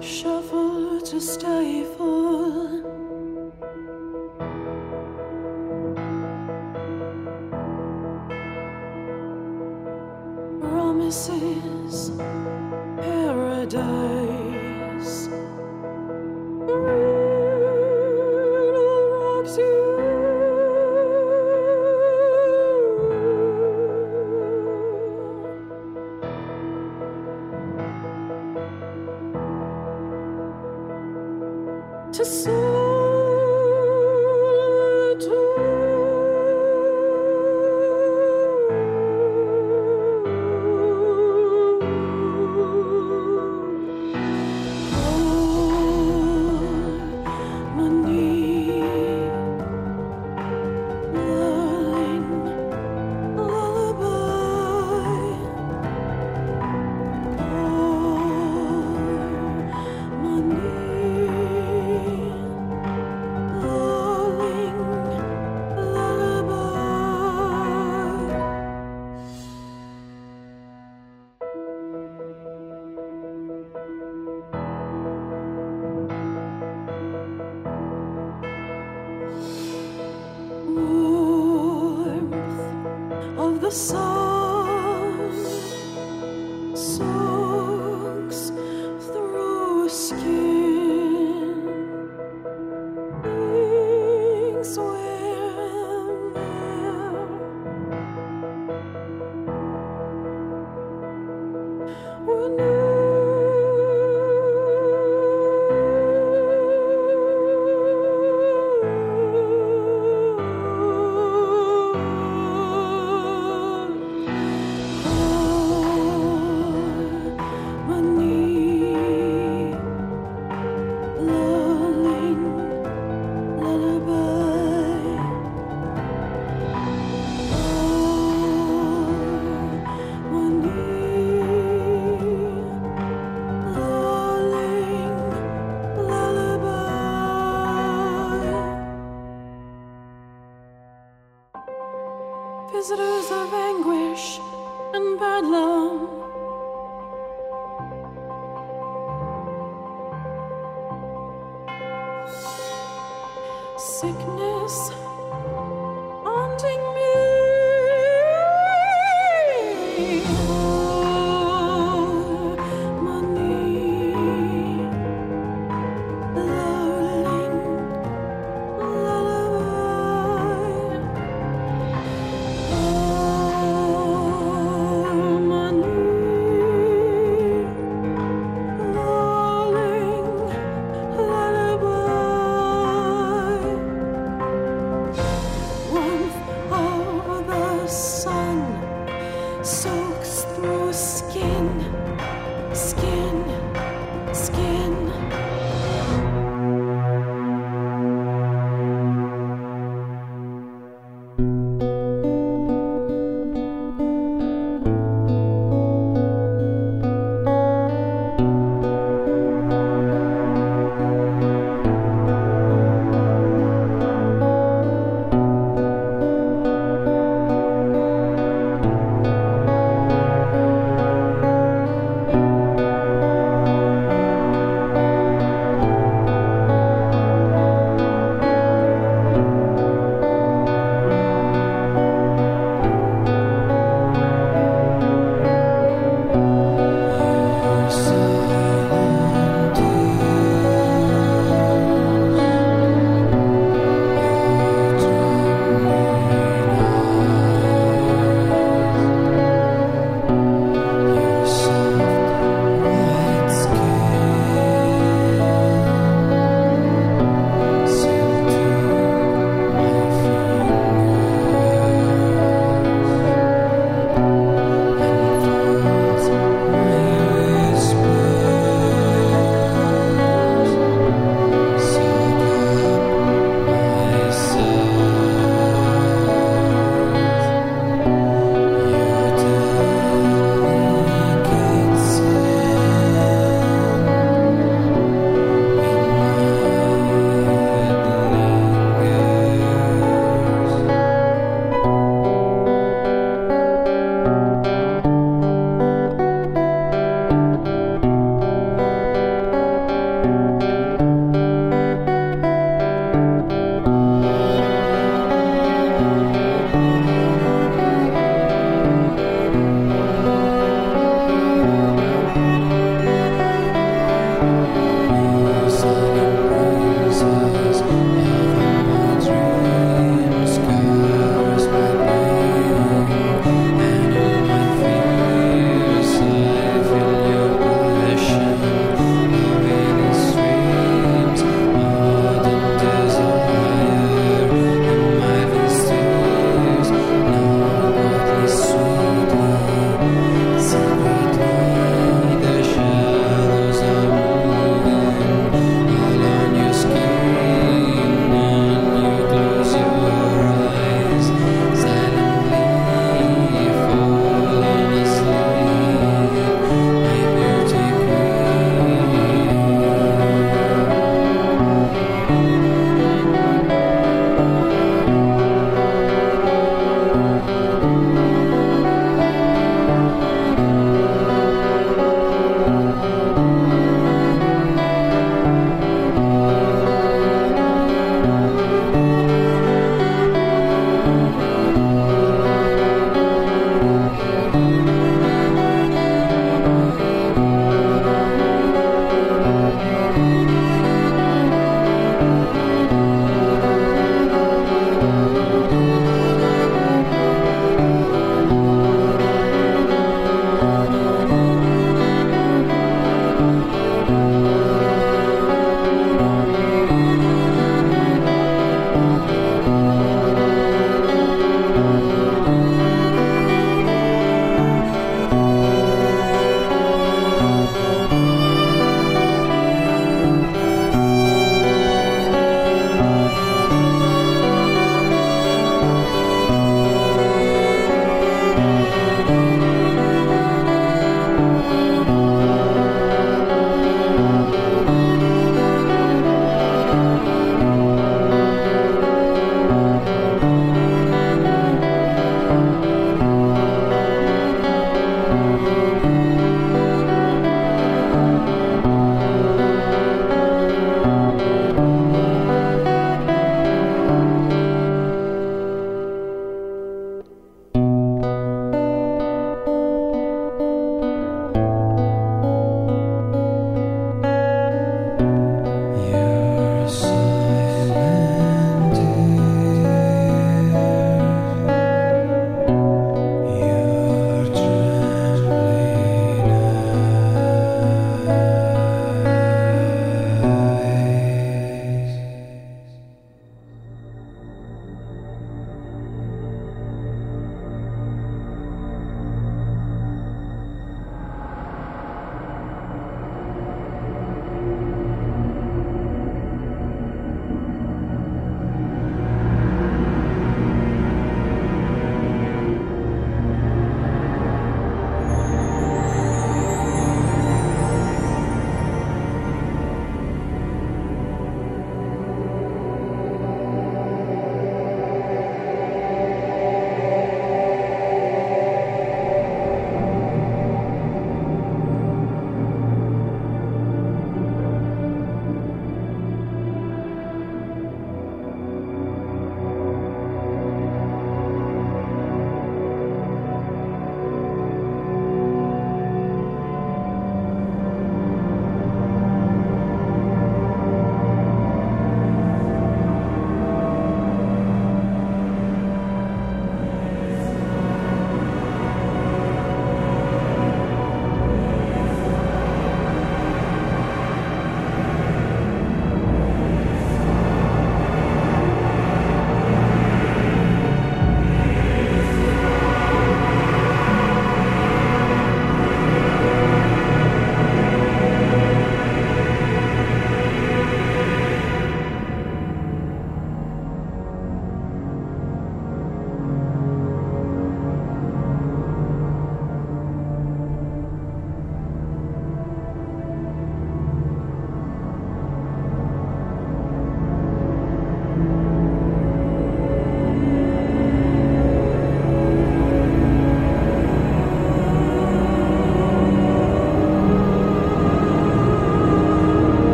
Shuffle to stifle. Warmth